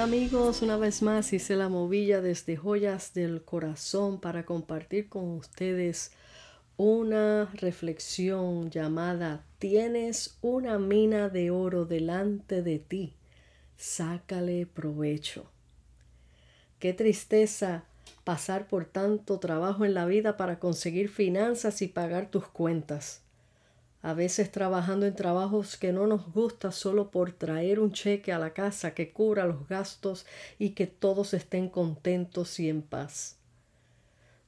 amigos, una vez más hice la movilla desde Joyas del Corazón para compartir con ustedes una reflexión llamada Tienes una mina de oro delante de ti, sácale provecho. Qué tristeza pasar por tanto trabajo en la vida para conseguir finanzas y pagar tus cuentas a veces trabajando en trabajos que no nos gusta solo por traer un cheque a la casa que cubra los gastos y que todos estén contentos y en paz.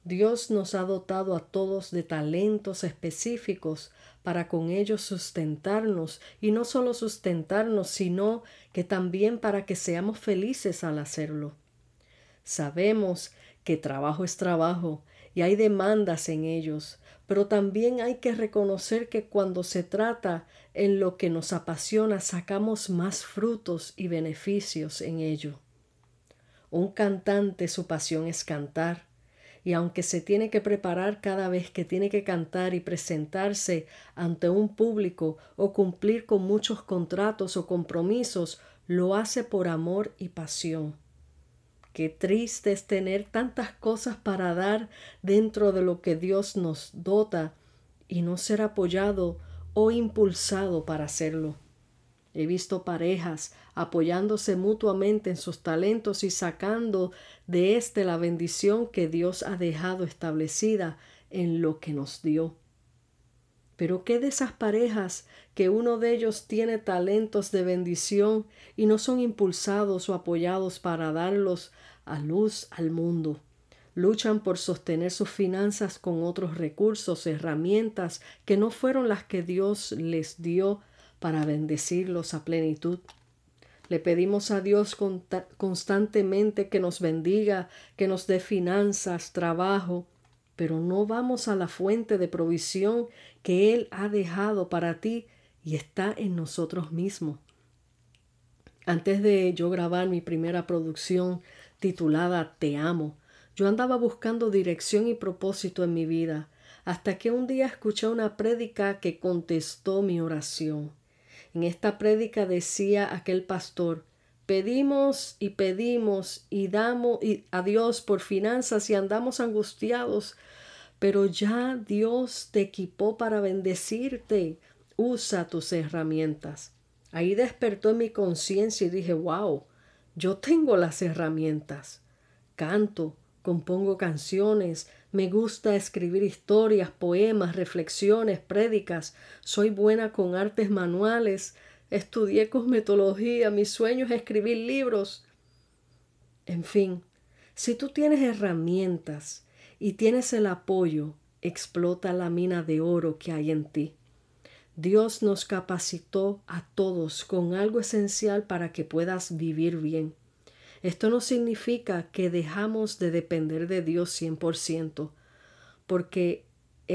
Dios nos ha dotado a todos de talentos específicos para con ellos sustentarnos y no solo sustentarnos, sino que también para que seamos felices al hacerlo. Sabemos que trabajo es trabajo y hay demandas en ellos, pero también hay que reconocer que cuando se trata en lo que nos apasiona sacamos más frutos y beneficios en ello. Un cantante su pasión es cantar, y aunque se tiene que preparar cada vez que tiene que cantar y presentarse ante un público o cumplir con muchos contratos o compromisos, lo hace por amor y pasión. Qué triste es tener tantas cosas para dar dentro de lo que Dios nos dota y no ser apoyado o impulsado para hacerlo. He visto parejas apoyándose mutuamente en sus talentos y sacando de éste la bendición que Dios ha dejado establecida en lo que nos dio. Pero ¿qué de esas parejas que uno de ellos tiene talentos de bendición y no son impulsados o apoyados para darlos a luz al mundo? Luchan por sostener sus finanzas con otros recursos, herramientas que no fueron las que Dios les dio para bendecirlos a plenitud. Le pedimos a Dios constantemente que nos bendiga, que nos dé finanzas, trabajo, pero no vamos a la fuente de provisión que Él ha dejado para ti y está en nosotros mismos. Antes de yo grabar mi primera producción titulada Te amo, yo andaba buscando dirección y propósito en mi vida, hasta que un día escuché una prédica que contestó mi oración. En esta prédica decía aquel pastor, Pedimos y pedimos y damos a Dios por finanzas y andamos angustiados, pero ya Dios te equipó para bendecirte. Usa tus herramientas. Ahí despertó en mi conciencia y dije, wow, yo tengo las herramientas. Canto, compongo canciones, me gusta escribir historias, poemas, reflexiones, prédicas, soy buena con artes manuales, estudié cosmetología, mi sueño es escribir libros. En fin, si tú tienes herramientas y tienes el apoyo, explota la mina de oro que hay en ti. Dios nos capacitó a todos con algo esencial para que puedas vivir bien. Esto no significa que dejamos de depender de Dios 100%, porque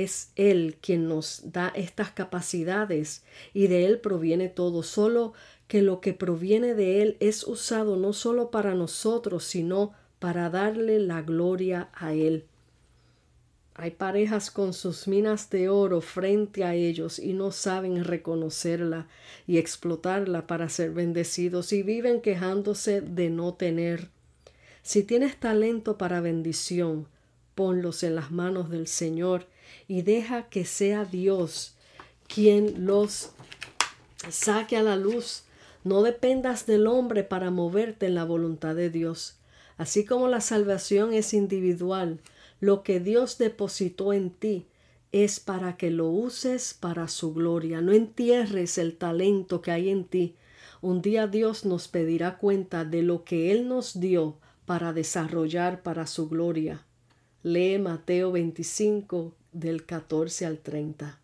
es Él quien nos da estas capacidades y de Él proviene todo, solo que lo que proviene de Él es usado no solo para nosotros, sino para darle la gloria a Él. Hay parejas con sus minas de oro frente a ellos y no saben reconocerla y explotarla para ser bendecidos y viven quejándose de no tener. Si tienes talento para bendición, ponlos en las manos del Señor y deja que sea Dios quien los saque a la luz. No dependas del hombre para moverte en la voluntad de Dios. Así como la salvación es individual, lo que Dios depositó en ti es para que lo uses para su gloria. No entierres el talento que hay en ti. Un día Dios nos pedirá cuenta de lo que Él nos dio para desarrollar para su gloria. Lee Mateo 25 del 14 al 30.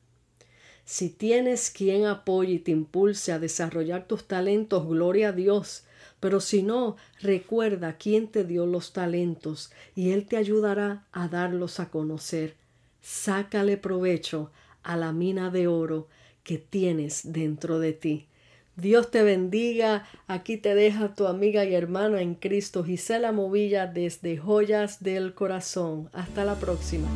Si tienes quien apoye y te impulse a desarrollar tus talentos, gloria a Dios. Pero si no, recuerda quién te dio los talentos y Él te ayudará a darlos a conocer. Sácale provecho a la mina de oro que tienes dentro de ti. Dios te bendiga. Aquí te deja tu amiga y hermana en Cristo Gisela Movilla desde Joyas del Corazón. Hasta la próxima.